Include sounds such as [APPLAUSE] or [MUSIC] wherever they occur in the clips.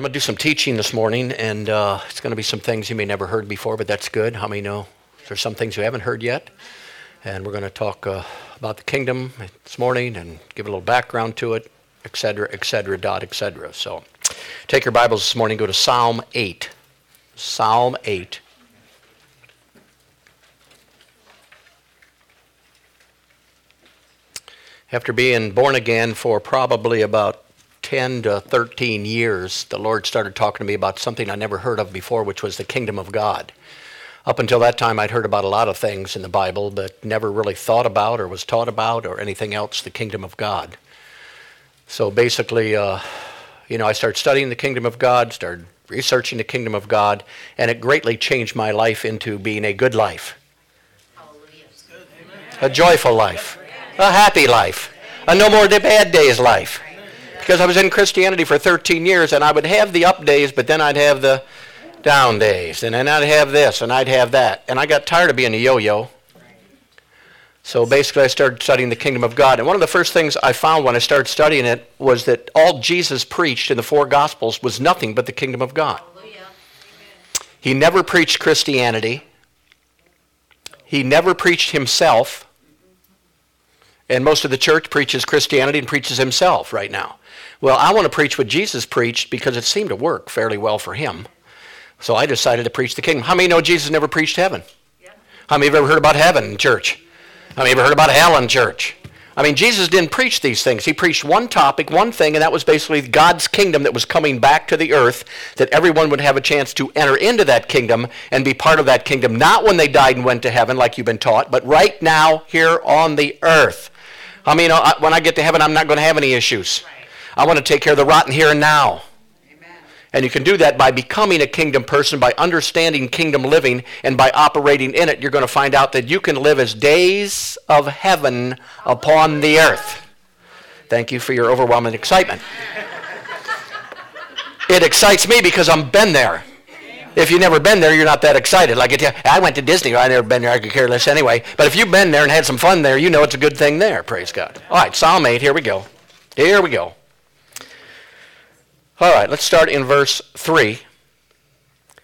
I'm going to do some teaching this morning, and uh, it's going to be some things you may never heard before, but that's good. How many know there's some things you haven't heard yet? And we're going to talk uh, about the kingdom this morning and give a little background to it, et cetera, et cetera, dot, et cetera. So take your Bibles this morning, go to Psalm 8. Psalm 8. After being born again for probably about 10 to 13 years, the Lord started talking to me about something I never heard of before, which was the kingdom of God. Up until that time, I'd heard about a lot of things in the Bible, but never really thought about or was taught about or anything else the kingdom of God. So basically, uh, you know, I started studying the kingdom of God, started researching the kingdom of God, and it greatly changed my life into being a good life, a joyful life, a happy life, a no more the bad days life because I was in Christianity for 13 years and I would have the up days, but then I'd have the down days, and then I'd have this and I'd have that. And I got tired of being a yo yo. So basically, I started studying the kingdom of God. And one of the first things I found when I started studying it was that all Jesus preached in the four Gospels was nothing but the kingdom of God. He never preached Christianity, he never preached himself. And most of the church preaches Christianity and preaches himself right now. Well, I want to preach what Jesus preached because it seemed to work fairly well for him. So I decided to preach the kingdom. How many know Jesus never preached heaven? How many have ever heard about heaven in church? How many ever heard about hell in church? I mean, Jesus didn't preach these things. He preached one topic, one thing, and that was basically God's kingdom that was coming back to the earth, that everyone would have a chance to enter into that kingdom and be part of that kingdom, not when they died and went to heaven like you've been taught, but right now here on the earth. I mean, uh, when I get to heaven, I'm not going to have any issues. Right. I want to take care of the rotten here and now. Amen. And you can do that by becoming a kingdom person, by understanding kingdom living, and by operating in it. You're going to find out that you can live as days of heaven upon the earth. Thank you for your overwhelming excitement. It excites me because I've been there. If you've never been there, you're not that excited. Like it, I went to Disney. I've never been there. I could care less anyway. But if you've been there and had some fun there, you know it's a good thing there. Praise God. All right, Psalm 8. Here we go. Here we go. All right, let's start in verse 3.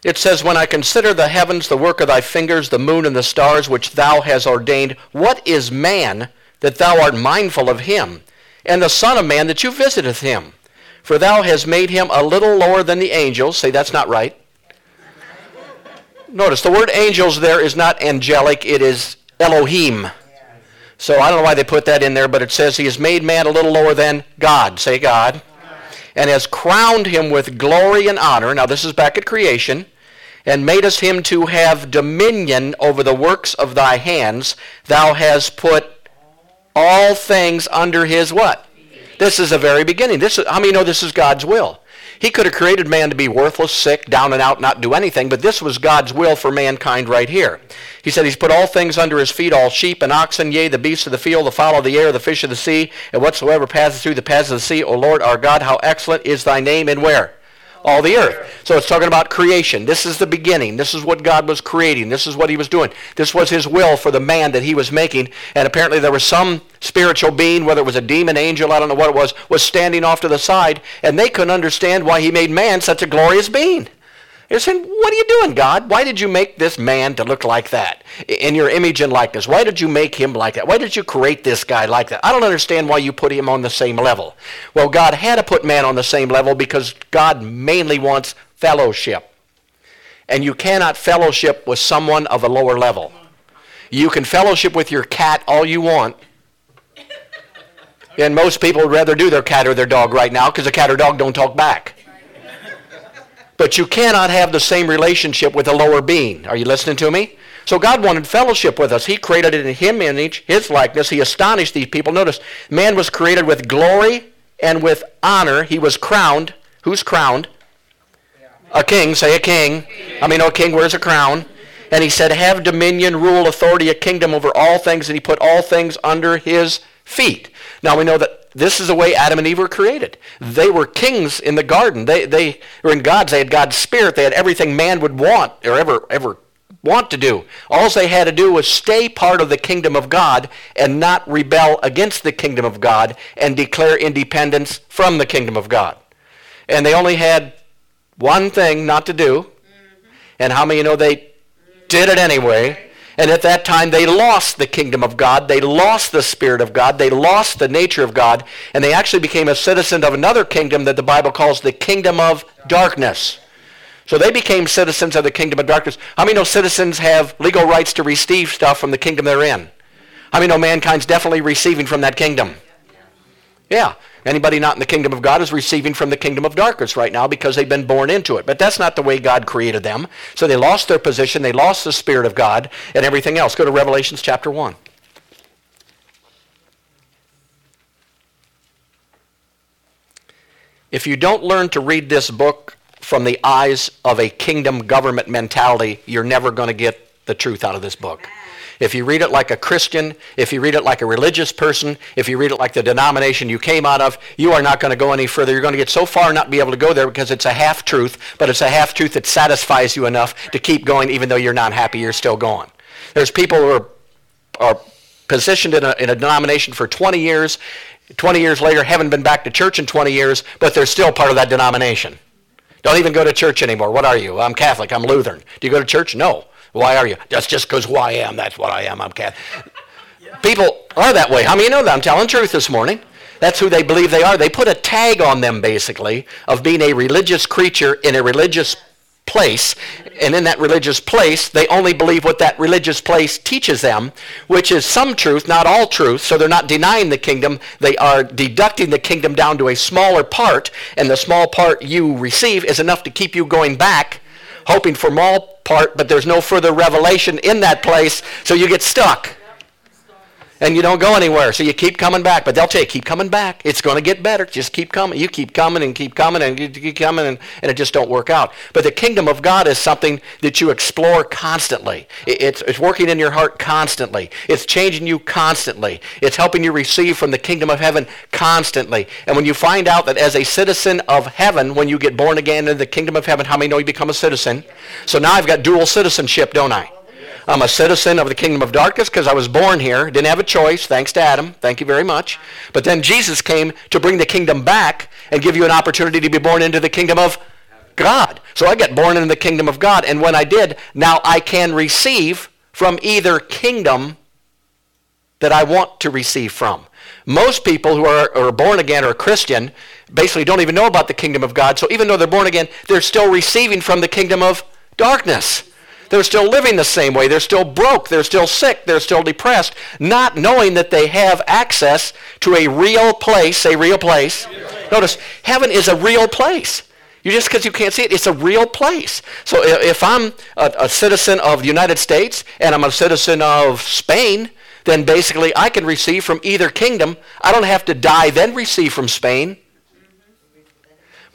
It says, When I consider the heavens, the work of thy fingers, the moon and the stars, which thou hast ordained, what is man that thou art mindful of him, and the Son of Man that you visiteth him? For thou hast made him a little lower than the angels. Say, that's not right. Notice the word angels there is not angelic, it is Elohim. So I don't know why they put that in there, but it says he has made man a little lower than God. Say God and has crowned him with glory and honor. Now, this is back at creation. And made us him to have dominion over the works of thy hands. Thou hast put all things under his what? This is the very beginning. This is, how many know this is God's will? He could have created man to be worthless, sick, down and out, not do anything, but this was God's will for mankind right here. He said he's put all things under his feet, all sheep and oxen, yea, the beasts of the field, the fowl of the air, the fish of the sea, and whatsoever passes through the paths of the sea. O Lord our God, how excellent is thy name, and where? All the earth. So it's talking about creation. This is the beginning. This is what God was creating. This is what he was doing. This was his will for the man that he was making. And apparently there was some spiritual being, whether it was a demon, angel, I don't know what it was, was standing off to the side, and they couldn't understand why he made man such a glorious being. They're saying, What are you doing, God? Why did you make this man to look like that? In your image and likeness. Why did you make him like that? Why did you create this guy like that? I don't understand why you put him on the same level. Well, God had to put man on the same level because God mainly wants fellowship. And you cannot fellowship with someone of a lower level. You can fellowship with your cat all you want. And most people would rather do their cat or their dog right now because the cat or dog don't talk back. But you cannot have the same relationship with a lower being. Are you listening to me? So God wanted fellowship with us. He created it in Him image, His likeness. He astonished these people. Notice, man was created with glory and with honor. He was crowned. Who's crowned? A king, say a king. I mean, no king wears a crown. And he said, have dominion, rule, authority, a kingdom over all things, and he put all things under his feet. Now we know that this is the way Adam and Eve were created. They were kings in the garden. They, they were in God's. They had God's spirit. They had everything man would want or ever, ever want to do. All they had to do was stay part of the kingdom of God and not rebel against the kingdom of God and declare independence from the kingdom of God. And they only had one thing not to do. And how many you know they did it anyway? And at that time, they lost the kingdom of God. They lost the Spirit of God. They lost the nature of God. And they actually became a citizen of another kingdom that the Bible calls the kingdom of darkness. So they became citizens of the kingdom of darkness. How many know citizens have legal rights to receive stuff from the kingdom they're in? How many know mankind's definitely receiving from that kingdom? Yeah. Anybody not in the kingdom of God is receiving from the kingdom of darkness right now because they've been born into it. But that's not the way God created them. So they lost their position, they lost the Spirit of God, and everything else. Go to Revelations chapter 1. If you don't learn to read this book from the eyes of a kingdom government mentality, you're never going to get the truth out of this book. If you read it like a Christian, if you read it like a religious person, if you read it like the denomination you came out of, you are not going to go any further. You're going to get so far not be able to go there because it's a half truth, but it's a half truth that satisfies you enough to keep going even though you're not happy, you're still going. There's people who are, are positioned in a, in a denomination for 20 years, 20 years later haven't been back to church in 20 years, but they're still part of that denomination. Don't even go to church anymore. What are you? I'm Catholic. I'm Lutheran. Do you go to church? No. Why are you? That's just because who I am. That's what I am. I'm Catholic. People are that way. How many you know that? I'm telling truth this morning. That's who they believe they are. They put a tag on them, basically, of being a religious creature in a religious place. And in that religious place, they only believe what that religious place teaches them, which is some truth, not all truth. So they're not denying the kingdom. They are deducting the kingdom down to a smaller part. And the small part you receive is enough to keep you going back hoping for more part, but there's no further revelation in that place, so you get stuck and you don't go anywhere. So you keep coming back. But they'll tell you, keep coming back. It's going to get better. Just keep coming. You keep coming and keep coming and you keep coming and, and it just don't work out. But the kingdom of God is something that you explore constantly. It's, it's working in your heart constantly. It's changing you constantly. It's helping you receive from the kingdom of heaven constantly. And when you find out that as a citizen of heaven, when you get born again in the kingdom of heaven, how many know you become a citizen? So now I've got dual citizenship, don't I? I'm a citizen of the kingdom of darkness because I was born here. Didn't have a choice, thanks to Adam. Thank you very much. But then Jesus came to bring the kingdom back and give you an opportunity to be born into the kingdom of God. So I got born into the kingdom of God. And when I did, now I can receive from either kingdom that I want to receive from. Most people who are, are born again or Christian basically don't even know about the kingdom of God. So even though they're born again, they're still receiving from the kingdom of darkness. They're still living the same way. They're still broke. They're still sick. They're still depressed, not knowing that they have access to a real place, a real place. Notice, heaven is a real place. You just because you can't see it, it's a real place. So if I'm a, a citizen of the United States and I'm a citizen of Spain, then basically I can receive from either kingdom. I don't have to die then receive from Spain.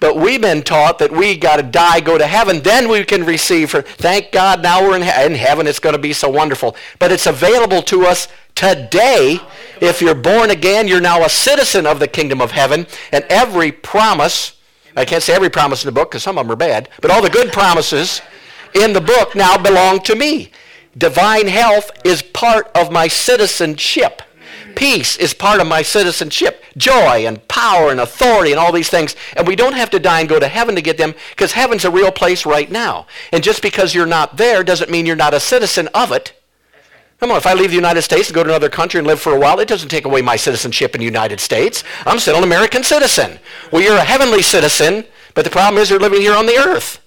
But we've been taught that we got to die, go to heaven, then we can receive. For, thank God now we're in, in heaven. It's going to be so wonderful. But it's available to us today. If you're born again, you're now a citizen of the kingdom of heaven. And every promise, I can't say every promise in the book because some of them are bad, but all the good promises in the book now belong to me. Divine health is part of my citizenship. Peace is part of my citizenship. Joy and power and authority and all these things. And we don't have to die and go to heaven to get them because heaven's a real place right now. And just because you're not there doesn't mean you're not a citizen of it. Come on, if I leave the United States and go to another country and live for a while, it doesn't take away my citizenship in the United States. I'm still an American citizen. Well, you're a heavenly citizen, but the problem is you're living here on the earth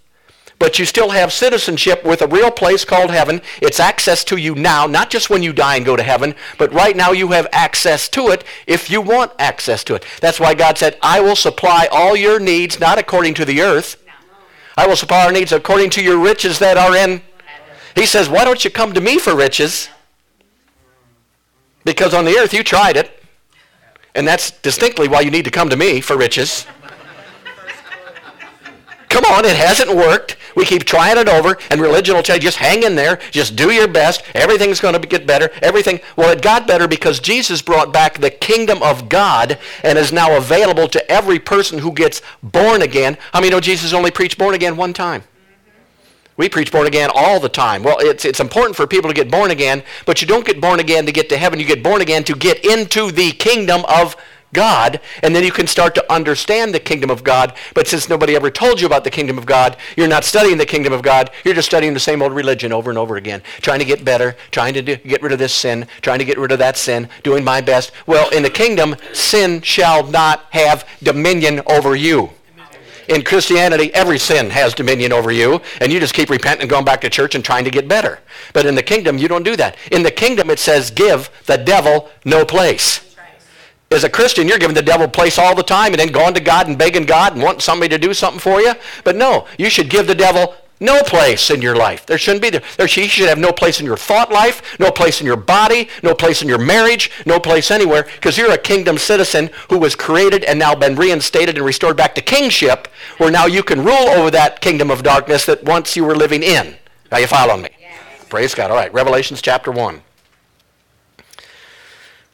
but you still have citizenship with a real place called heaven. It's access to you now, not just when you die and go to heaven, but right now you have access to it if you want access to it. That's why God said, I will supply all your needs, not according to the earth. I will supply our needs according to your riches that are in. He says, why don't you come to me for riches? Because on the earth you tried it. And that's distinctly why you need to come to me for riches. Come on, it hasn't worked. We keep trying it over, and religion will tell you, just hang in there, just do your best, everything's going to get better, everything. Well, it got better because Jesus brought back the kingdom of God and is now available to every person who gets born again. How many know Jesus only preached born again one time? We preach born again all the time. Well, it's, it's important for people to get born again, but you don't get born again to get to heaven. You get born again to get into the kingdom of God, and then you can start to understand the kingdom of God. But since nobody ever told you about the kingdom of God, you're not studying the kingdom of God. You're just studying the same old religion over and over again, trying to get better, trying to do, get rid of this sin, trying to get rid of that sin, doing my best. Well, in the kingdom, sin shall not have dominion over you. In Christianity, every sin has dominion over you, and you just keep repenting and going back to church and trying to get better. But in the kingdom, you don't do that. In the kingdom, it says, give the devil no place as a Christian, you're giving the devil place all the time and then going to God and begging God and wanting somebody to do something for you. But no, you should give the devil no place in your life. There shouldn't be there. there he should have no place in your thought life, no place in your body, no place in your marriage, no place anywhere, because you're a kingdom citizen who was created and now been reinstated and restored back to kingship, where now you can rule over that kingdom of darkness that once you were living in. Now you follow me? Yes. Praise God. All right, Revelations chapter 1.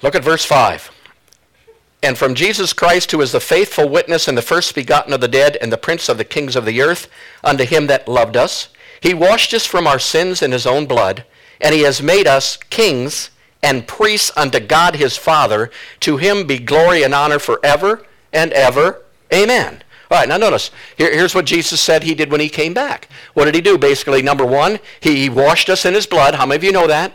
Look at verse 5 and from Jesus Christ, who is the faithful witness and the first begotten of the dead and the prince of the kings of the earth, unto him that loved us. He washed us from our sins in his own blood, and he has made us kings and priests unto God his Father. To him be glory and honor forever and ever. Amen. All right, now notice, here, here's what Jesus said he did when he came back. What did he do? Basically, number one, he washed us in his blood. How many of you know that?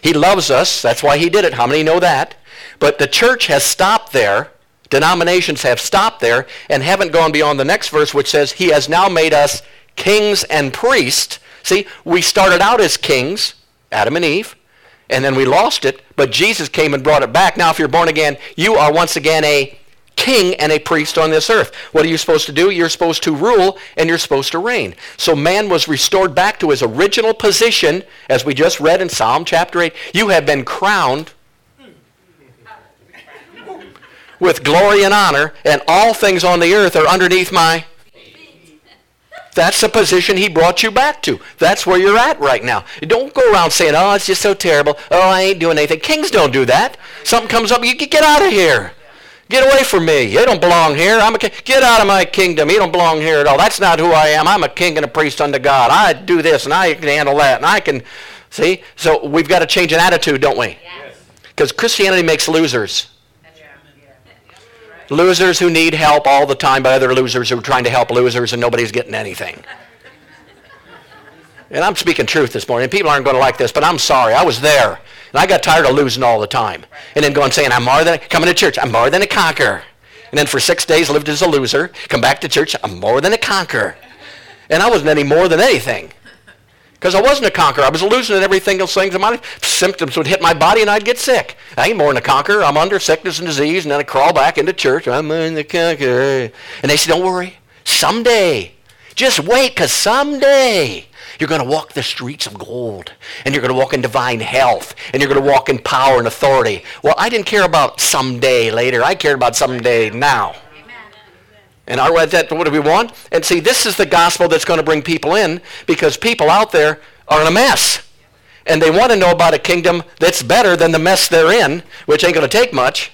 He loves us. That's why he did it. How many know that? But the church has stopped there. Denominations have stopped there and haven't gone beyond the next verse, which says, He has now made us kings and priests. See, we started out as kings, Adam and Eve, and then we lost it, but Jesus came and brought it back. Now, if you're born again, you are once again a king and a priest on this earth. What are you supposed to do? You're supposed to rule and you're supposed to reign. So man was restored back to his original position, as we just read in Psalm chapter 8. You have been crowned with glory and honor, and all things on the earth are underneath my that's the position he brought you back to. That's where you're at right now. Don't go around saying, oh, it's just so terrible. Oh, I ain't doing anything. Kings don't do that. Something comes up, you get out of here. Get away from me. You don't belong here. I'm a king. Get out of my kingdom. You don't belong here at all. That's not who I am. I'm a king and a priest unto God. I do this and I can handle that and I can. See? So we've got to change an attitude, don't we? Because yes. Christianity makes losers. Losers who need help all the time by other losers who are trying to help losers and nobody's getting anything. And I'm speaking truth this morning. People aren't going to like this, but I'm sorry. I was there. And I got tired of losing all the time. And then going saying, I'm more than, coming to church, I'm more than a conqueror. And then for six days lived as a loser. Come back to church, I'm more than a conqueror. And I wasn't any more than anything. Because I wasn't a conqueror. I was losing at everything else. Things my symptoms would hit my body and I'd get sick. I ain't more than a conqueror. I'm under sickness and disease, and then I crawl back into church. I'm in the conqueror. And they say, don't worry. Someday. Just wait, because someday you're going to walk the streets of gold. And you're going to walk in divine health. And you're going to walk in power and authority. Well, I didn't care about someday later. I cared about someday now. And are that what do we want? And see, this is the gospel that's going to bring people in because people out there are in a mess. And they want to know about a kingdom that's better than the mess they're in, which ain't going to take much.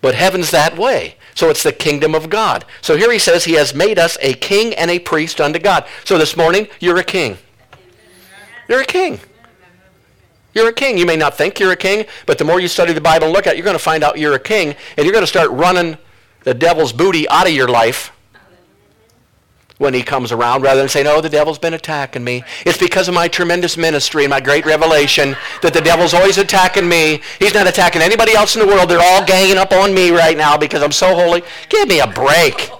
But heaven's that way. So it's the kingdom of God. So here he says he has made us a king and a priest unto God. So this morning, you're a king. You're a king. You're a king. You may not think you're a king, but the more you study the Bible and look at it, you're going to find out you're a king, and you're going to start running the devil's booty out of your life when he comes around rather than saying, oh, the devil's been attacking me. It's because of my tremendous ministry and my great revelation that the devil's always attacking me. He's not attacking anybody else in the world. They're all ganging up on me right now because I'm so holy. Give me a break.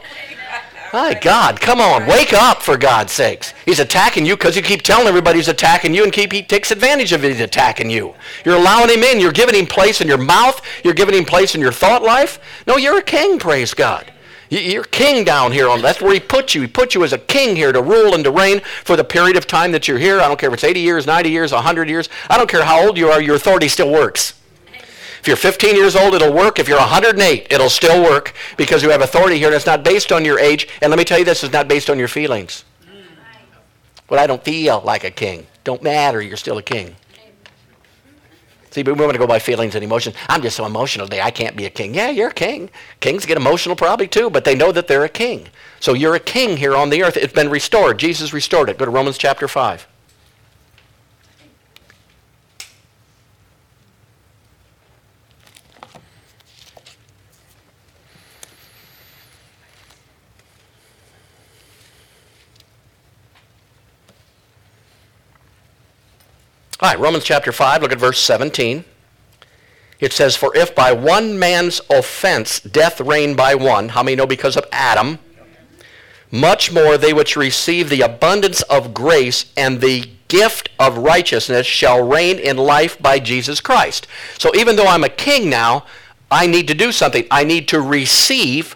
My God, come on, wake up for God's sakes. He's attacking you because you keep telling everybody he's attacking you and keep, he takes advantage of it. He's attacking you. You're allowing him in. You're giving him place in your mouth. You're giving him place in your thought life. No, you're a king, praise God. You're king down here. On That's where he put you. He put you as a king here to rule and to reign for the period of time that you're here. I don't care if it's 80 years, 90 years, 100 years. I don't care how old you are. Your authority still works. If you're 15 years old, it'll work. If you're 108, it'll still work because you have authority here and it's not based on your age. And let me tell you this, it's not based on your feelings. Well, I don't feel like a king. Don't matter, you're still a king. See, but we want to go by feelings and emotions. I'm just so emotional today, I can't be a king. Yeah, you're a king. Kings get emotional probably too, but they know that they're a king. So you're a king here on the earth. It's been restored. Jesus restored it. Go to Romans chapter 5. All right, Romans chapter 5, look at verse 17. It says, For if by one man's offense death reigned by one, how many know because of Adam? Much more they which receive the abundance of grace and the gift of righteousness shall reign in life by Jesus Christ. So even though I'm a king now, I need to do something. I need to receive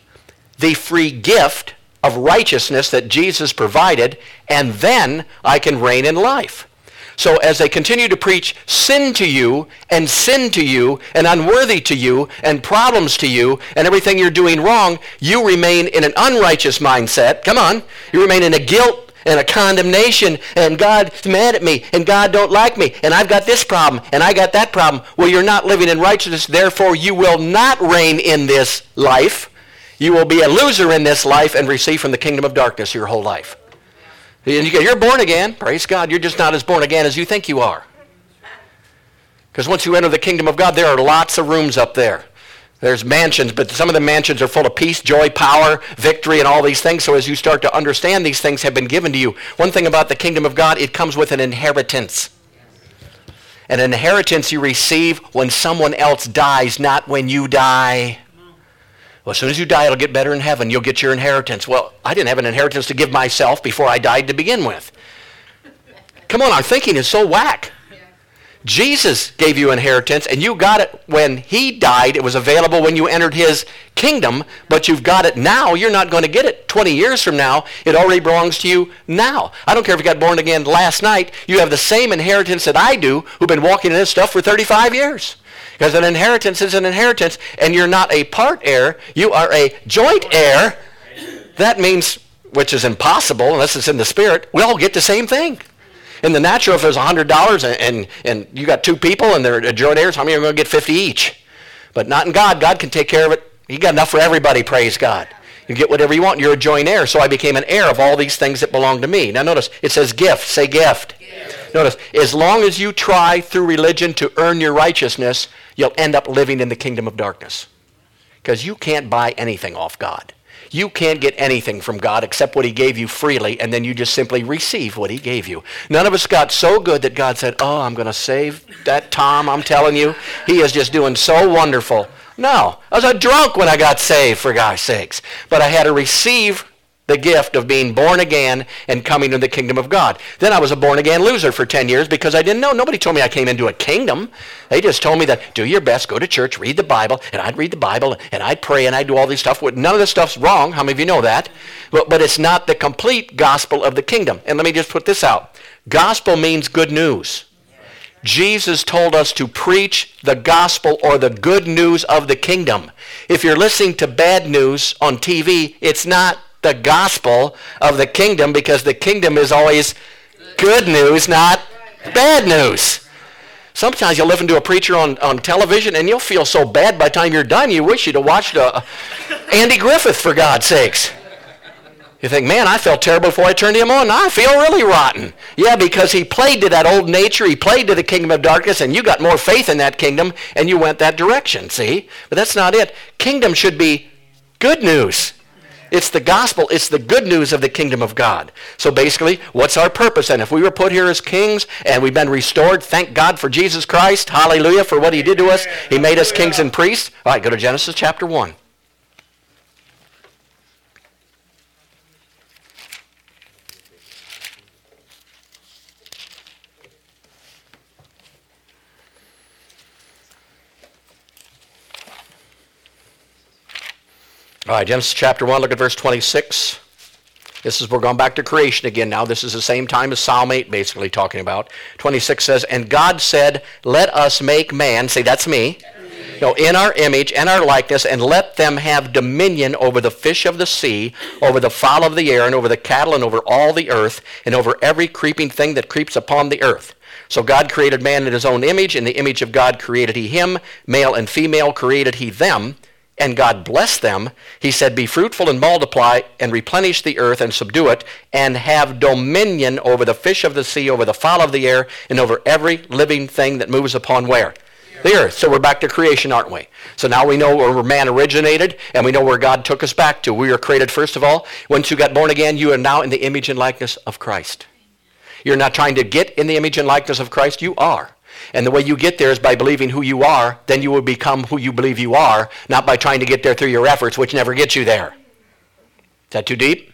the free gift of righteousness that Jesus provided, and then I can reign in life. So as they continue to preach sin to you and sin to you and unworthy to you and problems to you and everything you're doing wrong, you remain in an unrighteous mindset. Come on. You remain in a guilt and a condemnation and God's mad at me and God don't like me and I've got this problem and I got that problem. Well, you're not living in righteousness. Therefore, you will not reign in this life. You will be a loser in this life and receive from the kingdom of darkness your whole life. And you're born again. Praise God. You're just not as born again as you think you are. Because once you enter the kingdom of God, there are lots of rooms up there. There's mansions, but some of the mansions are full of peace, joy, power, victory, and all these things. So as you start to understand these things have been given to you. One thing about the kingdom of God, it comes with an inheritance. An inheritance you receive when someone else dies, not when you die. Well, as soon as you die, it'll get better in heaven. You'll get your inheritance. Well, I didn't have an inheritance to give myself before I died to begin with. Come on, our thinking is so whack. Jesus gave you inheritance, and you got it when he died. It was available when you entered his kingdom, but you've got it now. You're not going to get it 20 years from now. It already belongs to you now. I don't care if you got born again last night. You have the same inheritance that I do, who've been walking in this stuff for 35 years. Because an inheritance is an inheritance, and you're not a part heir, you are a joint heir. That means, which is impossible unless it's in the spirit, we all get the same thing. In the natural, if there's $100 and, and, and you got two people and they're joint heirs, how many are going to get 50 each? But not in God. God can take care of it. He got enough for everybody, praise God. You get whatever you want. You're a joint heir. So I became an heir of all these things that belong to me. Now notice, it says gift. Say gift. gift. Notice, as long as you try through religion to earn your righteousness, you'll end up living in the kingdom of darkness. Because you can't buy anything off God. You can't get anything from God except what he gave you freely, and then you just simply receive what he gave you. None of us got so good that God said, oh, I'm going to save that Tom, I'm telling you. He is just doing so wonderful. No, I was a drunk when I got saved, for God's sakes. But I had to receive the gift of being born again and coming to the kingdom of God. Then I was a born again loser for 10 years because I didn't know. Nobody told me I came into a kingdom. They just told me that do your best, go to church, read the Bible, and I'd read the Bible, and I'd pray, and I'd do all these stuff. None of this stuff's wrong. How many of you know that? But, but it's not the complete gospel of the kingdom. And let me just put this out. Gospel means good news. Jesus told us to preach the gospel or the good news of the kingdom. If you're listening to bad news on TV, it's not the gospel of the kingdom because the kingdom is always good news, not bad news. Sometimes you'll listen to a preacher on, on television and you'll feel so bad by the time you're done you wish you'd have watched uh, Andy Griffith for God's sakes. You think, man, I felt terrible before I turned him on. I feel really rotten. Yeah, because he played to that old nature. He played to the kingdom of darkness, and you got more faith in that kingdom, and you went that direction, see? But that's not it. Kingdom should be good news. It's the gospel. It's the good news of the kingdom of God. So basically, what's our purpose? And if we were put here as kings and we've been restored, thank God for Jesus Christ. Hallelujah for what he did to us. He made us kings and priests. All right, go to Genesis chapter 1. All right, Genesis chapter 1, look at verse 26. This is, we're going back to creation again now. This is the same time as Psalm 8 basically talking about. 26 says, And God said, Let us make man, say that's me, No, in our image and our likeness, and let them have dominion over the fish of the sea, over the fowl of the air, and over the cattle, and over all the earth, and over every creeping thing that creeps upon the earth. So God created man in his own image. In the image of God created he him. Male and female created he them. And God blessed them. He said, Be fruitful and multiply, and replenish the earth and subdue it, and have dominion over the fish of the sea, over the fowl of the air, and over every living thing that moves upon where? the earth. So we're back to creation, aren't we? So now we know where man originated, and we know where God took us back to. We were created, first of all. Once you got born again, you are now in the image and likeness of Christ. You're not trying to get in the image and likeness of Christ. You are. And the way you get there is by believing who you are. Then you will become who you believe you are, not by trying to get there through your efforts, which never gets you there. Is that too deep?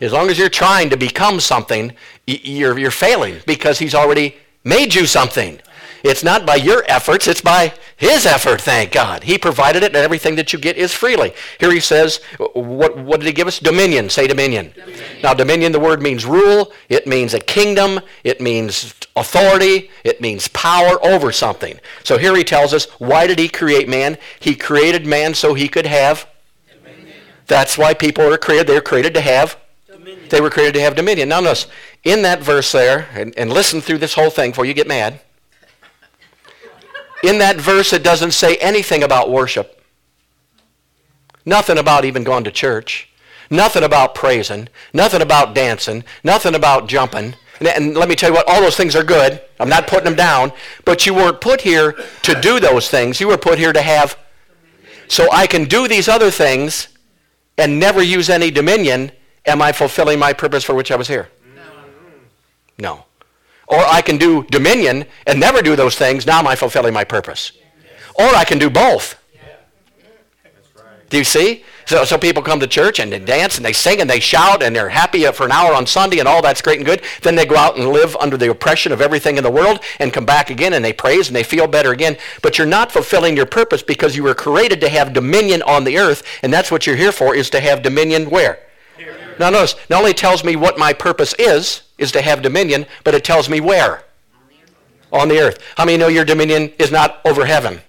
As long as you're trying to become something, you're, you're failing because he's already made you something. It's not by your efforts, it's by his effort, thank God. He provided it, and everything that you get is freely. Here he says, what, what did he give us? Dominion. Say dominion. dominion. Now, dominion, the word means rule, it means a kingdom, it means authority, it means power over something. So here he tells us, why did he create man? He created man so he could have. Dominion. That's why people are created. They're created to have. Dominion. They were created to have dominion. Now notice, in that verse there, and, and listen through this whole thing before you get mad in that verse, it doesn't say anything about worship. Nothing about even going to church. Nothing about praising. Nothing about dancing. Nothing about jumping. And let me tell you what, all those things are good. I'm not putting them down. But you weren't put here to do those things. You were put here to have. So I can do these other things and never use any dominion. Am I fulfilling my purpose for which I was here? No. No. Or I can do dominion and never do those things. Now am I fulfilling my purpose? Or I can do both. Do you see? So, so people come to church and they dance and they sing and they shout and they're happy for an hour on Sunday and all that's great and good. Then they go out and live under the oppression of everything in the world and come back again and they praise and they feel better again. But you're not fulfilling your purpose because you were created to have dominion on the earth and that's what you're here for is to have dominion where? Now notice, not only tells me what my purpose is, is to have dominion, but it tells me where? On the earth. How many know your dominion is not over heaven?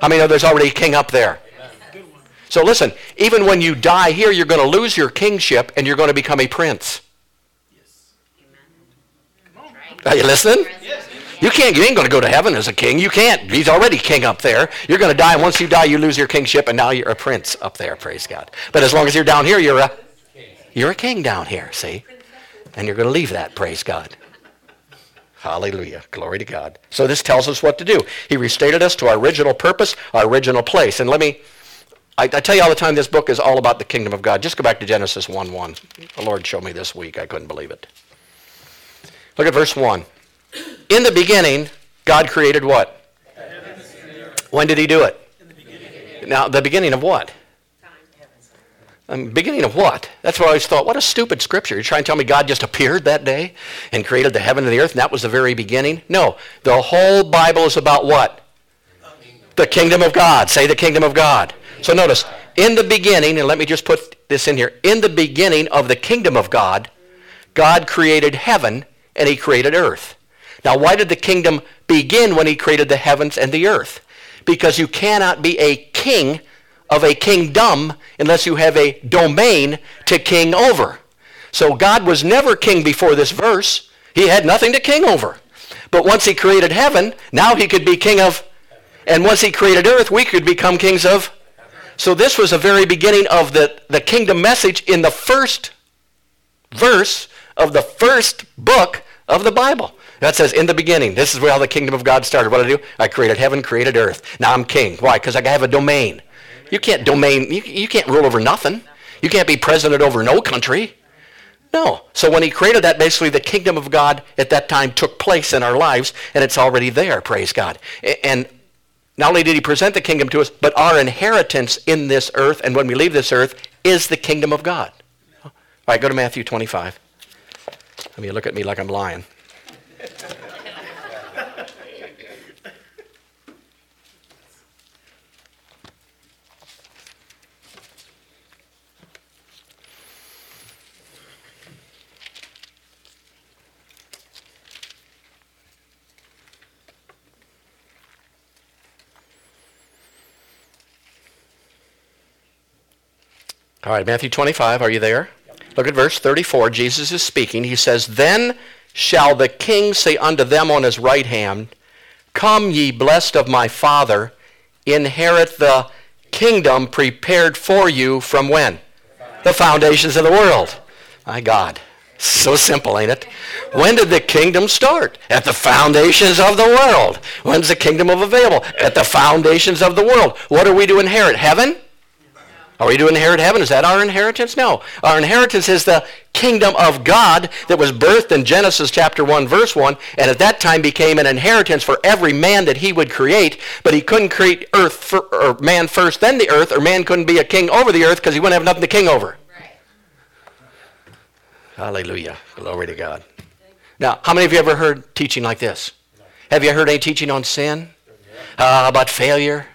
How many know there's already a king up there? So listen, even when you die here, you're going to lose your kingship and you're going to become a prince. Are you listening? You can't. You ain't going to go to heaven as a king. You can't. He's already king up there. You're going to die. Once you die, you lose your kingship, and now you're a prince up there. Praise God. But as long as you're down here, you're a you're a king down here. See, and you're going to leave that. Praise God. Hallelujah. Glory to God. So this tells us what to do. He restated us to our original purpose, our original place. And let me, I, I, tell you all the time, this book is all about the kingdom of God. Just go back to Genesis 1 1. The Lord showed me this week. I couldn't believe it. Look at verse 1. In the beginning, God created what? When did he do it? Now, the beginning of what? Um, beginning of what? That's what I always thought. What a stupid scripture. You're trying to tell me God just appeared that day and created the heaven and the earth, and that was the very beginning? No. The whole Bible is about what? The kingdom of God. Say the kingdom of God. So notice, in the beginning, and let me just put this in here, in the beginning of the kingdom of God, God created heaven and he created earth. Now, why did the kingdom begin when he created the heavens and the earth? Because you cannot be a king of a kingdom unless you have a domain to king over. So God was never king before this verse. He had nothing to king over. But once he created heaven, now he could be king of, and once he created earth, we could become kings of. So this was the very beginning of the, the kingdom message in the first verse of the first book of the Bible. That says, in the beginning, this is where the kingdom of God started. What did I do? I created heaven, created earth. Now I'm king. Why? Because I have a domain. You can't domain, you, you can't rule over nothing. You can't be president over no country. No. So when he created that, basically the kingdom of God at that time took place in our lives, and it's already there, praise God. And not only did he present the kingdom to us, but our inheritance in this earth, and when we leave this earth, is the kingdom of God. All right, go to Matthew 25. I mean, look at me like I'm lying. All right, Matthew 25, are you there? Look at verse 34. Jesus is speaking. He says, Then shall the king say unto them on his right hand, Come, ye blessed of my Father, inherit the kingdom prepared for you from when? The foundations of the world. My God. So simple, ain't it? When did the kingdom start? At the foundations of the world. When's the kingdom of available? At the foundations of the world. What are we to inherit? Heaven? Are we to inherit heaven? Is that our inheritance? No. Our inheritance is the kingdom of God that was birthed in Genesis chapter 1 verse 1 and at that time became an inheritance for every man that he would create, but he couldn't create earth for, or man first then the earth or man couldn't be a king over the earth because he wouldn't have nothing to king over. Hallelujah. Glory to God. Now, how many of you ever heard teaching like this? Have you heard any teaching on sin? Uh, about failure?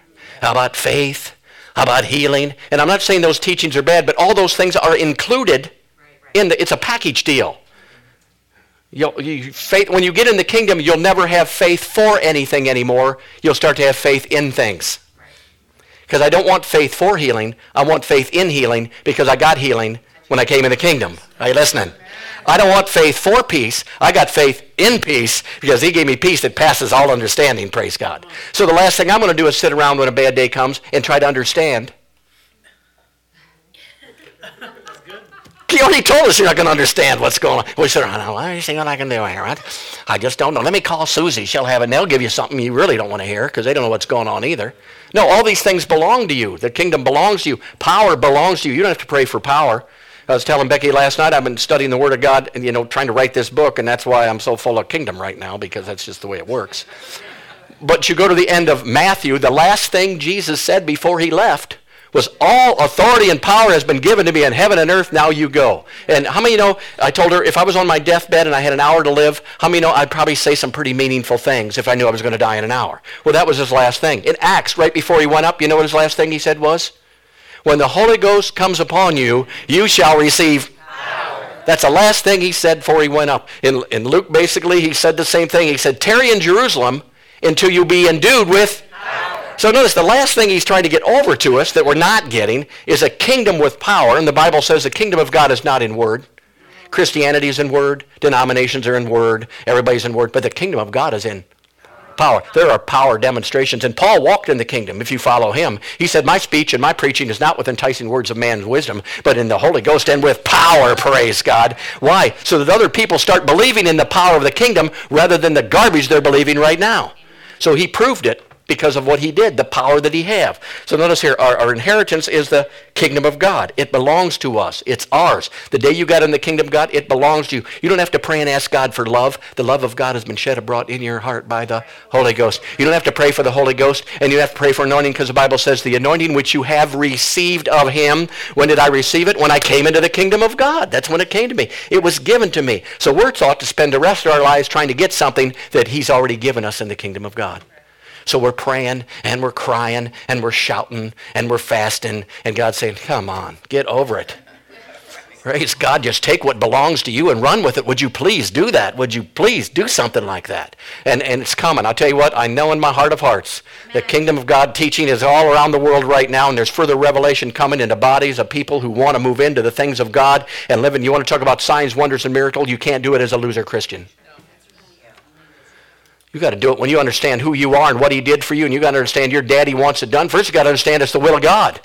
How about faith? About healing? And I'm not saying those teachings are bad, but all those things are included in the, it's a package deal. You'll, you, faith, when you get in the kingdom, you'll never have faith for anything anymore. You'll start to have faith in things. Because I don't want faith for healing. I want faith in healing because I got healing when I came in the kingdom. Are you listening? I don't want faith for peace. I got faith in peace because he gave me peace that passes all understanding, praise God. So the last thing I'm going to do is sit around when a bad day comes and try to understand. He already told us you're not going to understand what's going on. We said, I don't know anything I can do here, right? I just don't know. Let me call Susie. She'll have it, and they'll give you something you really don't want to hear because they don't know what's going on either. No, all these things belong to you. The kingdom belongs to you. Power belongs to you. You don't have to pray for power. I was telling Becky last night I've been studying the Word of God and you know trying to write this book, and that's why I'm so full of kingdom right now because that's just the way it works. But you go to the end of Matthew, the last thing Jesus said before he left was all authority and power has been given to me in heaven and earth. Now you go. And how many you know i told her if i was on my deathbed and i had an hour to live how many know i'd probably say some pretty meaningful things if i knew i was going to die in an hour? Well that was his last thing. In acts right before he went up you know what his last thing he said was when the Holy Ghost comes upon you, you shall receive power. That's the last thing he said before he went up. In, in Luke, basically, he said the same thing. He said, Tarry in Jerusalem until you be endued with power. So notice the last thing he's trying to get over to us that we're not getting is a kingdom with power. And the Bible says the kingdom of God is not in word. Christianity is in word. Denominations are in word. Everybody's in word. But the kingdom of God is in power. There are power demonstrations. And Paul walked in the kingdom, if you follow him. He said, My speech and my preaching is not with enticing words of man's wisdom, but in the Holy Ghost and with power, praise God. Why? So that other people start believing in the power of the kingdom rather than the garbage they're believing right now. So he proved it because of what he did, the power that he have. So notice here, our, our, inheritance is the kingdom of God. It belongs to us. It's ours. The day you got in the kingdom of God, it belongs to you. You don't have to pray and ask God for love. The love of God has been shed abroad in your heart by the Holy Ghost. You don't have to pray for the Holy Ghost, and you have to pray for anointing because the Bible says the anointing which you have received of him. When did I receive it? When I came into the kingdom of God. That's when it came to me. It was given to me. So we're taught to spend the rest of our lives trying to get something that he's already given us in the kingdom of God. So we're praying and we're crying and we're shouting and we're fasting and God's saying, come on, get over it. Praise God, just take what belongs to you and run with it. Would you please do that? Would you please do something like that? And, and it's coming. I'll tell you what, I know in my heart of hearts, the kingdom of God teaching is all around the world right now, and there's further revelation coming into bodies of people who want to move into the things of God and live in. You want to talk about signs, wonders, and miracles? You can't do it as a loser Christian. You got to do it when you understand who you are and what he did for you, and you got to understand your daddy wants it done. First, you got to understand it's the will of God.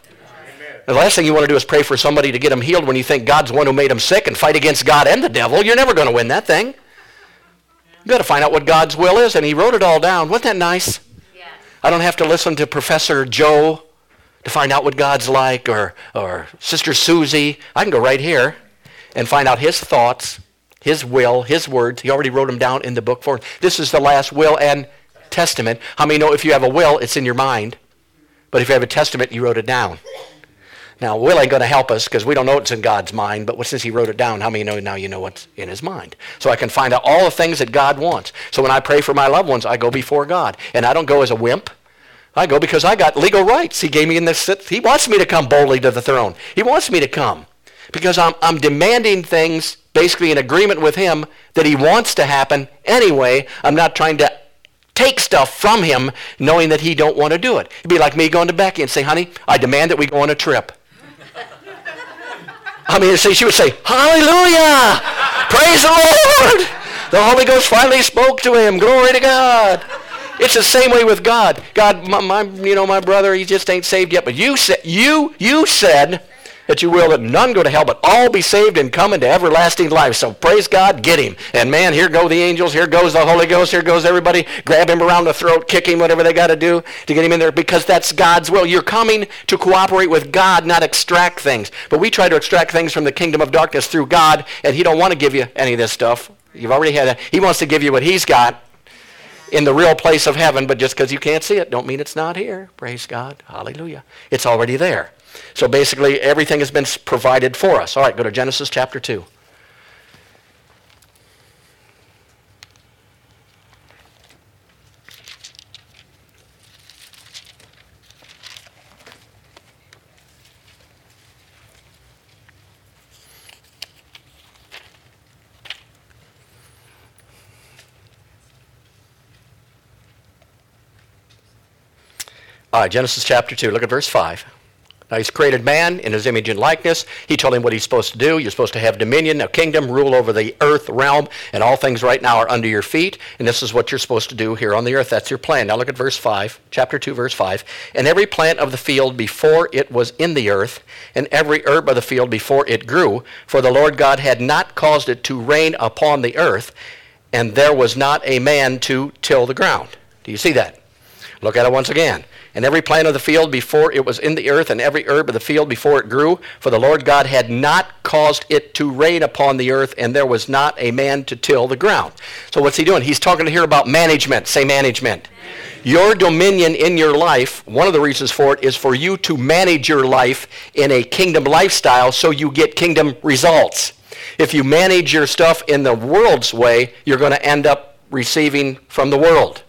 The last thing you want to do is pray for somebody to get them healed when you think God's the one who made them sick and fight against God and the devil. You're never going to win that thing. You got to find out what God's will is, and he wrote it all down. Wasn't that nice? Yeah. I don't have to listen to Professor Joe to find out what God's like or, or Sister Susie. I can go right here and find out his thoughts his will, his words. He already wrote them down in the book for This is the last will and testament. How many know if you have a will, it's in your mind? But if you have a testament, you wrote it down. Now, will ain't going to help us because we don't know what's in God's mind, but since he wrote it down, how many know now you know what's in his mind? So I can find out all the things that God wants. So when I pray for my loved ones, I go before God. And I don't go as a wimp. I go because I got legal rights. He gave me in this. He wants me to come boldly to the throne. He wants me to come because I'm, I'm demanding things basically in agreement with him that he wants to happen anyway. I'm not trying to take stuff from him knowing that he don't want to do it. It'd be like me going to Becky and saying, honey, I demand that we go on a trip. I mean, see, she would say, Hallelujah! Praise the Lord! The Holy Ghost finally spoke to him. Glory to God. It's the same way with God. God, my, my, you know, my brother, he just ain't saved yet. But you said, you, you said that you will that none go to hell, but all be saved and come into everlasting life. So praise God, get him. And man, here go the angels, here goes the Holy Ghost, here goes everybody. Grab him around the throat, kick him, whatever they got to do to get him in there, because that's God's will. You're coming to cooperate with God, not extract things. But we try to extract things from the kingdom of darkness through God, and he don't want to give you any of this stuff. You've already had it. He wants to give you what he's got in the real place of heaven, but just because you can't see it, don't mean it's not here. Praise God. Hallelujah. It's already there. So basically, everything has been provided for us. All right, go to Genesis chapter 2. All right, Genesis chapter 2. Look at verse 5. Now, he's created man in his image and likeness. He told him what he's supposed to do. You're supposed to have dominion, a kingdom, rule over the earth realm, and all things right now are under your feet. And this is what you're supposed to do here on the earth. That's your plan. Now, look at verse 5, chapter 2, verse 5. And every plant of the field before it was in the earth, and every herb of the field before it grew, for the Lord God had not caused it to rain upon the earth, and there was not a man to till the ground. Do you see that? Look at it once again and every plant of the field before it was in the earth, and every herb of the field before it grew. For the Lord God had not caused it to rain upon the earth, and there was not a man to till the ground. So what's he doing? He's talking here about management. Say management. Your dominion in your life, one of the reasons for it is for you to manage your life in a kingdom lifestyle so you get kingdom results. If you manage your stuff in the world's way, you're going to end up receiving from the world.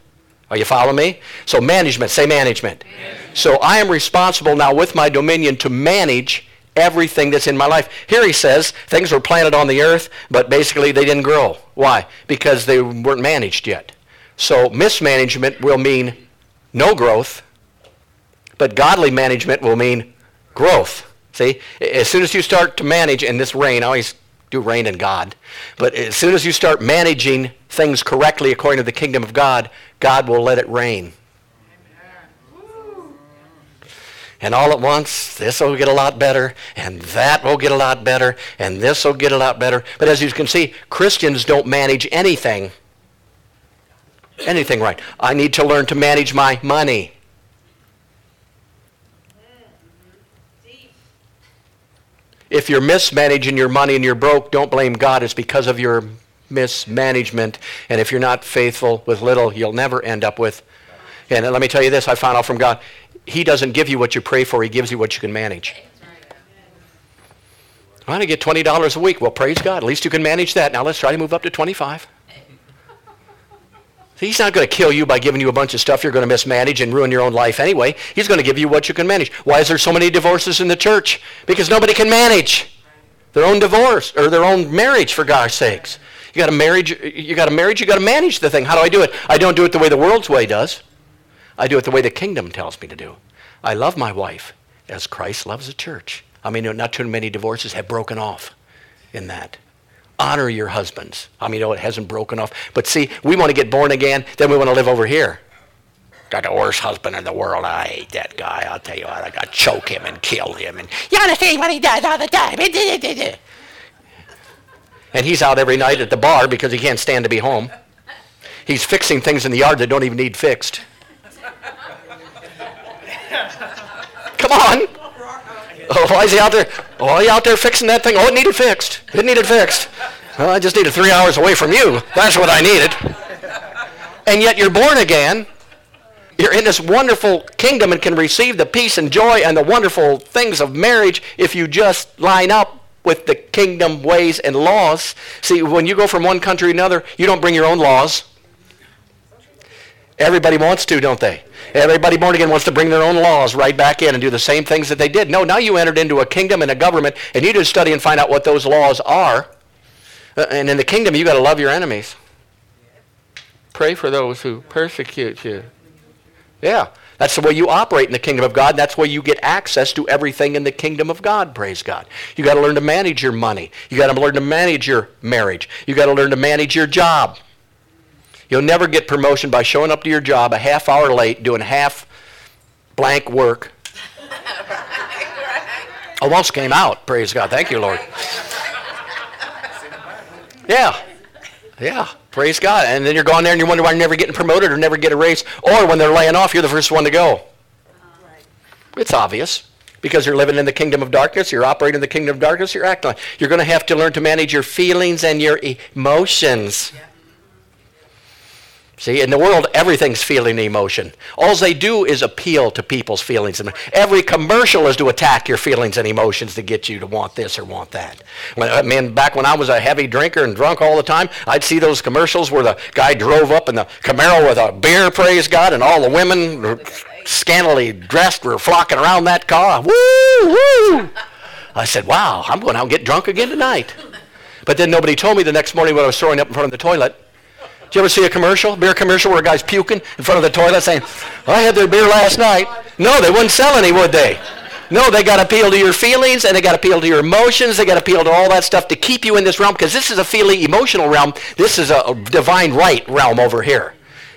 Are you following me? So management, say management. management. So I am responsible now with my dominion to manage everything that's in my life. Here he says things were planted on the earth, but basically they didn't grow. Why? Because they weren't managed yet. So mismanagement will mean no growth, but godly management will mean growth. See, as soon as you start to manage, and this rain, I always do rain in God, but as soon as you start managing things correctly according to the kingdom of God, God will let it rain. And all at once, this will get a lot better, and that will get a lot better, and this will get a lot better. But as you can see, Christians don't manage anything. Anything right. I need to learn to manage my money. If you're mismanaging your money and you're broke, don't blame God. It's because of your mismanagement. And if you're not faithful with little, you'll never end up with. And let me tell you this I found out from God He doesn't give you what you pray for, He gives you what you can manage. I want to get $20 a week. Well, praise God. At least you can manage that. Now let's try to move up to 25. He's not going to kill you by giving you a bunch of stuff you're going to mismanage and ruin your own life anyway. He's going to give you what you can manage. Why is there so many divorces in the church? Because nobody can manage their own divorce or their own marriage, for God's sakes. You got a marriage, you got a marriage, you got to manage the thing. How do I do it? I don't do it the way the world's way does. I do it the way the kingdom tells me to do. I love my wife as Christ loves the church. I mean, not too many divorces have broken off in that honor your husbands. I mean, no, it hasn't broken off. But see, we want to get born again, then we want to live over here. Got the worst husband in the world. I hate that guy. I'll tell you what, I got to choke him and kill him. And you ought to see what he does all the time. And he's out every night at the bar because he can't stand to be home. He's fixing things in the yard that don't even need fixed. Come on. [LAUGHS] Why is he out there? Oh, he out there fixing that thing? Oh, it needed fixed. It needed fixed. Well, I just needed three hours away from you. That's what I needed. And yet you're born again. You're in this wonderful kingdom and can receive the peace and joy and the wonderful things of marriage if you just line up with the kingdom ways and laws. See, when you go from one country to another, you don't bring your own laws. Everybody wants to, don't they? Everybody born again wants to bring their own laws right back in and do the same things that they did. No, now you entered into a kingdom and a government, and you just study and find out what those laws are. Uh, and in the kingdom, you got to love your enemies. Pray for those who persecute you. Yeah. That's the way you operate in the kingdom of God. That's where you get access to everything in the kingdom of God, praise God. You got to learn to manage your money. You got to learn to manage your marriage. You got to learn to manage your job. You'll never get promotion by showing up to your job a half hour late, doing half blank work. [LAUGHS] Almost came out, praise God. Thank you, Lord. Yeah. Yeah. Praise God. And then you're going there and you wonder why you're never getting promoted or never get a raise. Or when they're laying off, you're the first one to go. It's obvious. Because you're living in the kingdom of darkness, you're operating in the kingdom of darkness, you're acting like. You're going to have to learn to manage your feelings and your emotions. Yeah. See, in the world, everything's feeling emotion. All they do is appeal to people's feelings. Every commercial is to attack your feelings and emotions to get you to want this or want that. When, I mean, back when I was a heavy drinker and drunk all the time, I'd see those commercials where the guy drove up in the Camaro with a beer, praise God, and all the women scantily dressed were flocking around that car. Woo, woo! I said, wow, I'm going out and get drunk again tonight. But then nobody told me the next morning when I was throwing up in front of the toilet did you ever see a commercial, beer commercial, where a guy's puking in front of the toilet saying, I had their beer last night? No, they wouldn't sell any, would they? No, they got to appeal to your feelings and they got to appeal to your emotions. They got to appeal to all that stuff to keep you in this realm because this is a feeling emotional realm. This is a divine right realm over here.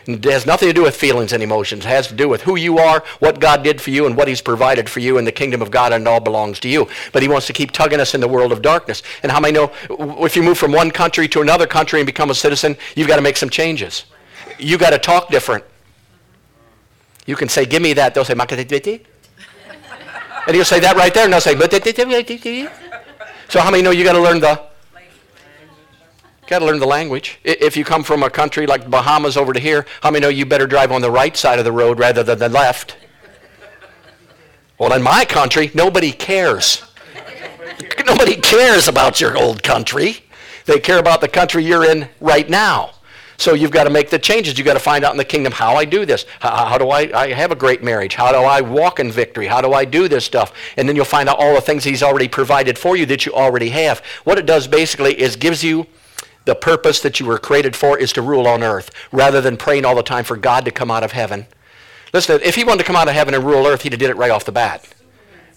It has nothing to do with feelings and emotions. It has to do with who you are, what God did for you, and what He's provided for you in the kingdom of God, and it all belongs to you. But He wants to keep tugging us in the world of darkness. And how many know if you move from one country to another country and become a citizen, you've got to make some changes. You've got to talk different. You can say, Give me that. They'll say, and you'll say that right there, and they'll say, so how many know you got to learn the Got to learn the language. If you come from a country like the Bahamas over to here, how many know you better drive on the right side of the road rather than the left? Well, in my country, nobody cares. [LAUGHS] nobody cares about your old country. They care about the country you're in right now. So you've got to make the changes. You've got to find out in the kingdom how I do this. How, how do I, I have a great marriage? How do I walk in victory? How do I do this stuff? And then you'll find out all the things he's already provided for you that you already have. What it does basically is gives you the purpose that you were created for is to rule on earth rather than praying all the time for God to come out of heaven. Listen, if he wanted to come out of heaven and rule earth, he'd have did it right off the bat.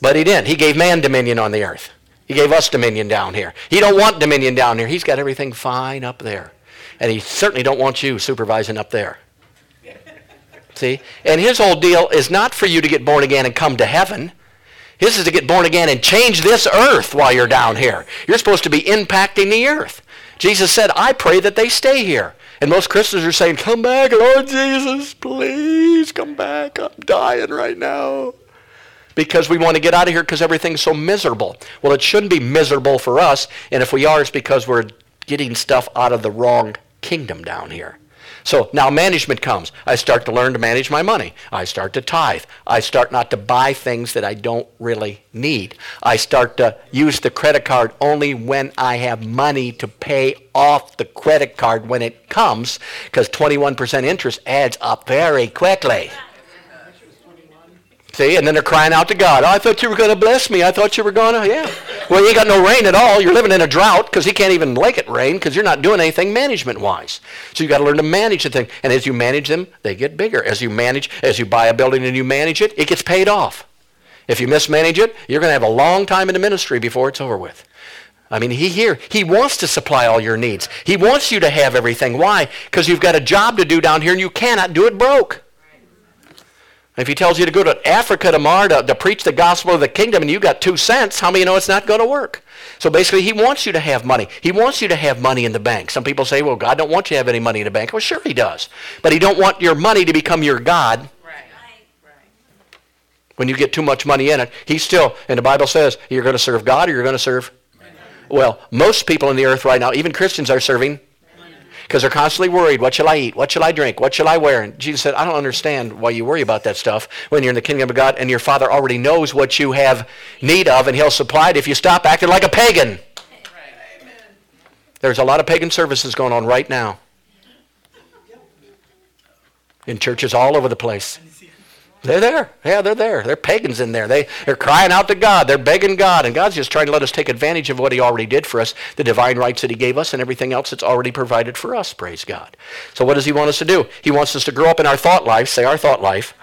But he didn't. He gave man dominion on the earth. He gave us dominion down here. He don't want dominion down here. He's got everything fine up there. And he certainly don't want you supervising up there. See? And his whole deal is not for you to get born again and come to heaven. His is to get born again and change this earth while you're down here. You're supposed to be impacting the earth. Jesus said, I pray that they stay here. And most Christians are saying, Come back, Lord Jesus, please come back. I'm dying right now. Because we want to get out of here because everything's so miserable. Well, it shouldn't be miserable for us. And if we are, it's because we're getting stuff out of the wrong kingdom down here. So now management comes. I start to learn to manage my money. I start to tithe. I start not to buy things that I don't really need. I start to use the credit card only when I have money to pay off the credit card when it comes because 21% interest adds up very quickly. See, and then they're crying out to God. Oh, I thought you were going to bless me. I thought you were going to, yeah. Well, you got no rain at all. You're living in a drought because he can't even make it rain because you're not doing anything management-wise. So you got to learn to manage the thing. And as you manage them, they get bigger. As you manage, as you buy a building and you manage it, it gets paid off. If you mismanage it, you're going to have a long time in the ministry before it's over with. I mean, he here, he wants to supply all your needs. He wants you to have everything. Why? Because you've got a job to do down here and you cannot do it broke. If he tells you to go to Africa tomorrow to, to preach the gospel of the kingdom and you got two cents, how many know it's not going to work? So basically, he wants you to have money. He wants you to have money in the bank. Some people say, well, God don't want you to have any money in the bank. Well, sure he does. But he don't want your money to become your God. When you get too much money in it, he's still, and the Bible says, you're going to serve God or you're going to serve. Well, most people in the earth right now, even Christians, are serving because they're constantly worried. What shall I eat? What shall I drink? What shall I wear? And Jesus said, I don't understand why you worry about that stuff when you're in the kingdom of God and your Father already knows what you have need of and He'll supply it if you stop acting like a pagan. There's a lot of pagan services going on right now in churches all over the place. They're there. Yeah, they're there. They're pagans in there. They, they're crying out to God. They're begging God. And God's just trying to let us take advantage of what He already did for us, the divine rights that He gave us, and everything else that's already provided for us. Praise God. So, what does He want us to do? He wants us to grow up in our thought life. Say, our thought life.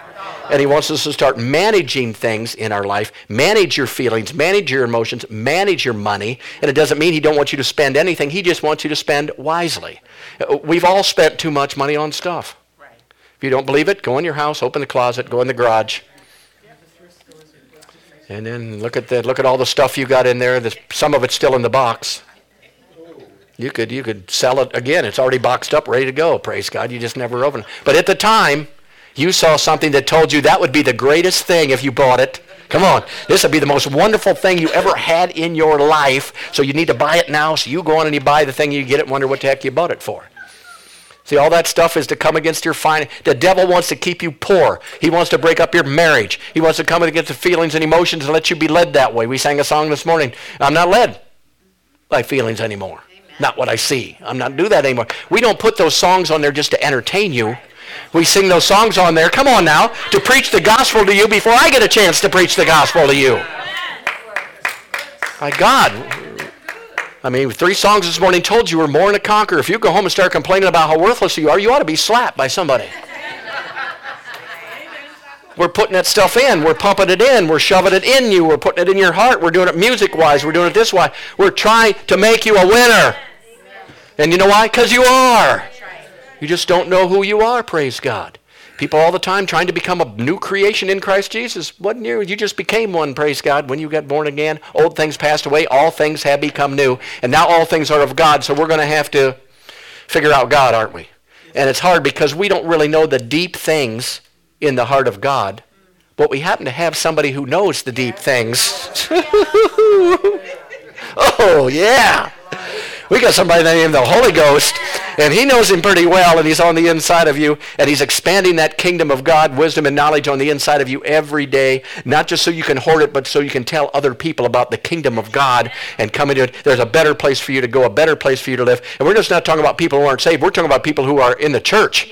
And he wants us to start managing things in our life, manage your feelings, manage your emotions, manage your money. And it doesn't mean he don't want you to spend anything. He just wants you to spend wisely. Uh, we've all spent too much money on stuff. If you don't believe it, go in your house, open the closet, go in the garage. And then look at the look at all the stuff you got in there. There's, some of it's still in the box. You could you could sell it again. It's already boxed up, ready to go. Praise God. You just never opened. it. But at the time, you saw something that told you that would be the greatest thing if you bought it. Come on. This would be the most wonderful thing you ever had in your life. So you need to buy it now. So you go on and you buy the thing, you get it, wonder what the heck you bought it for. See, all that stuff is to come against your fine. The devil wants to keep you poor. He wants to break up your marriage. He wants to come against the feelings and emotions and let you be led that way. We sang a song this morning. I'm not led by feelings anymore. Amen. Not what I see. I'm not do that anymore. We don't put those songs on there just to entertain you. We sing those songs on there. Come on now, to preach the gospel to you before I get a chance to preach the gospel to you. My God, I mean, three songs this morning told you we're more than a conqueror. If you go home and start complaining about how worthless you are, you ought to be slapped by somebody. We're putting that stuff in. We're pumping it in. We're shoving it in you. We're putting it in your heart. We're doing it music wise. We're doing it this way. We're trying to make you a winner. And you know why? Because you are. You just don't know who you are, praise God. People all the time trying to become a new creation in Christ Jesus. Wasn't you? You just became one, praise God, when you got born again. Old things passed away, all things have become new. And now all things are of God, so we're going to have to figure out God, aren't we? And it's hard because we don't really know the deep things in the heart of God. But we happen to have somebody who knows the deep things. [LAUGHS] oh, yeah. We got somebody named the Holy Ghost, and he knows him pretty well, and he's on the inside of you, and he's expanding that kingdom of God, wisdom and knowledge on the inside of you every day, not just so you can hoard it, but so you can tell other people about the kingdom of God and come into it. There's a better place for you to go, a better place for you to live. And we're just not talking about people who aren't saved. We're talking about people who are in the church.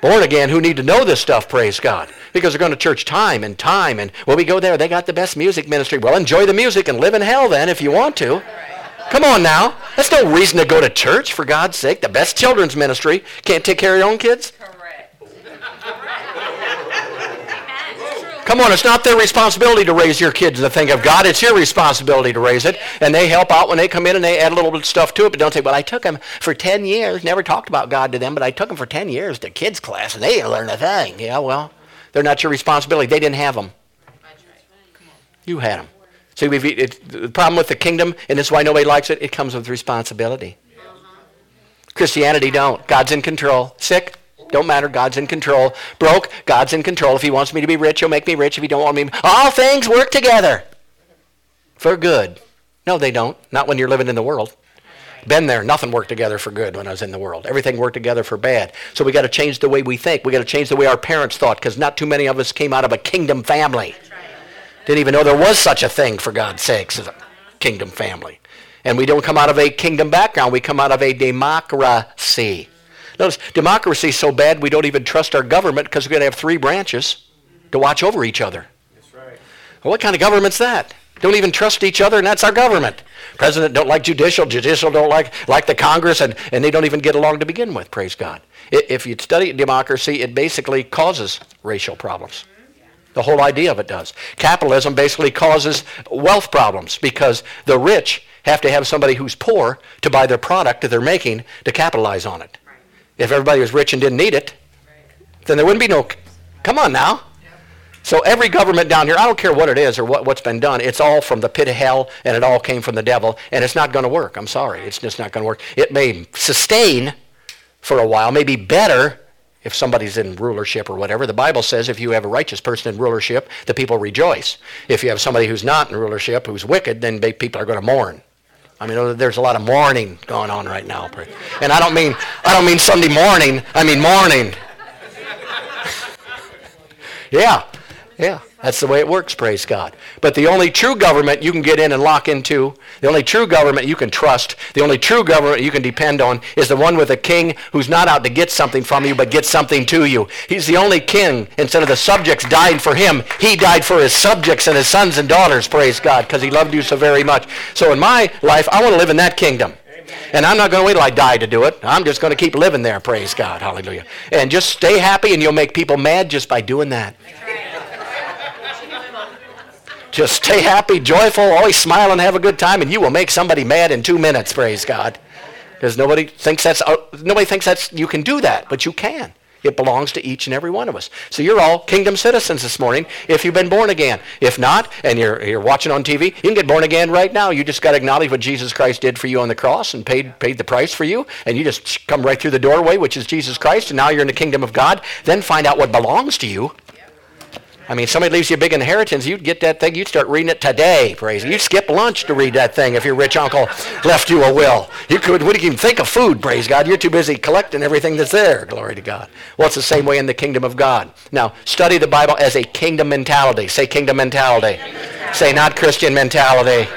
Born again who need to know this stuff, praise God. Because they're going to church time and time and well we go there, they got the best music ministry. Well enjoy the music and live in hell then if you want to. Come on now. That's no reason to go to church, for God's sake. The best children's ministry. Can't take care of your own kids? Correct. Come on, it's not their responsibility to raise your kids in the thing of God. It's your responsibility to raise it. And they help out when they come in and they add a little bit of stuff to it. But don't say, well, I took them for 10 years, never talked about God to them, but I took them for 10 years to kids class and they didn't learn a thing. Yeah, well, they're not your responsibility. They didn't have them. You had them. See, we've, it, the problem with the kingdom, and this is why nobody likes it, it comes with responsibility. Christianity don't. God's in control. Sick? Don't matter. God's in control. Broke? God's in control. If he wants me to be rich, he'll make me rich. If he don't want me, all things work together for good. No, they don't. Not when you're living in the world. Been there. Nothing worked together for good when I was in the world. Everything worked together for bad. So we got to change the way we think. We got to change the way our parents thought because not too many of us came out of a kingdom family. Didn't even know there was such a thing, for God's sakes, as a kingdom family. And we don't come out of a kingdom background. We come out of a democracy. Notice, democracy is so bad we don't even trust our government because we're going to have three branches to watch over each other. That's right. Well, what kind of government's that? Don't even trust each other, and that's our government. President don't like judicial, judicial don't like, like the Congress, and, and they don't even get along to begin with, praise God. If you study democracy, it basically causes racial problems. The whole idea of it does. Capitalism basically causes wealth problems because the rich have to have somebody who's poor to buy their product that they're making to capitalize on it. Right. If everybody was rich and didn't need it, right. then there wouldn't be no. Come on now. So every government down here, I don't care what it is or what, what's been done, it's all from the pit of hell and it all came from the devil and it's not going to work. I'm sorry. It's just not going to work. It may sustain for a while, maybe better if somebody's in rulership or whatever. The Bible says if you have a righteous person in rulership, the people rejoice. If you have somebody who's not in rulership, who's wicked, then people are going to mourn. I mean, there's a lot of mourning going on right now. And I don't mean I don't mean Sunday morning. I mean mourning. [LAUGHS] yeah, yeah. That's the way it works, praise God. But the only true government you can get in and lock into, the only true government you can trust, the only true government you can depend on is the one with a king who's not out to get something from you, but get something to you. He's the only king. Instead of the subjects dying for him, he died for his subjects and his sons and daughters, praise God, because he loved you so very much. So in my life, I want to live in that kingdom. And I'm not going to wait till I die to do it. I'm just going to keep living there, praise God. Hallelujah. And just stay happy and you'll make people mad just by doing that. Just stay happy, joyful, always smile and have a good time, and you will make somebody mad in two minutes, praise God. Because nobody thinks that's uh, nobody thinks that's you can do that, but you can. It belongs to each and every one of us. So you're all kingdom citizens this morning if you've been born again. If not, and you're, you're watching on TV, you can get born again right now. You just got to acknowledge what Jesus Christ did for you on the cross and paid, paid the price for you. And you just come right through the doorway, which is Jesus Christ, and now you're in the kingdom of God. Then find out what belongs to you I mean, somebody leaves you a big inheritance, you'd get that thing, you'd start reading it today, praise. You'd skip lunch to read that thing if your rich uncle left you a will. You could, you even think of food, praise God? You're too busy collecting everything that's there, glory to God. Well, it's the same way in the kingdom of God. Now, study the Bible as a kingdom mentality. Say. Kingdom mentality. Say not Christian mentality.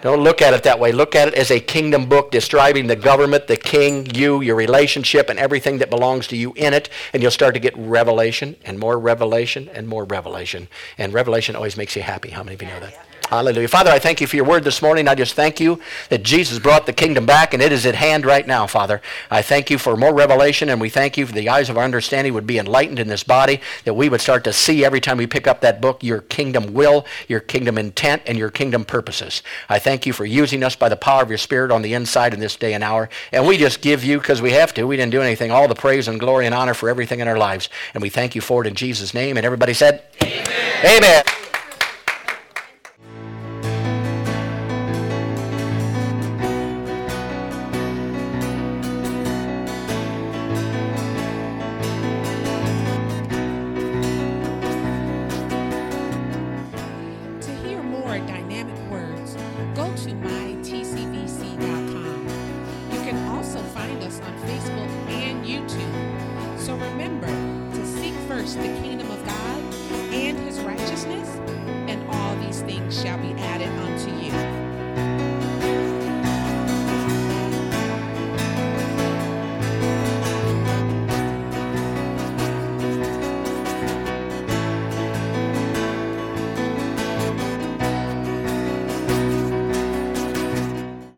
Don't look at it that way. Look at it as a kingdom book describing the government, the king, you, your relationship, and everything that belongs to you in it. And you'll start to get revelation and more revelation and more revelation. And revelation always makes you happy. How many of you know that? Hallelujah. Father, I thank you for your word this morning. I just thank you that Jesus brought the kingdom back and it is at hand right now, Father. I thank you for more revelation and we thank you for the eyes of our understanding would be enlightened in this body, that we would start to see every time we pick up that book your kingdom will, your kingdom intent, and your kingdom purposes. I thank you for using us by the power of your Spirit on the inside in this day and hour. And we just give you, because we have to, we didn't do anything, all the praise and glory and honor for everything in our lives. And we thank you for it in Jesus' name. And everybody said, Amen. Amen.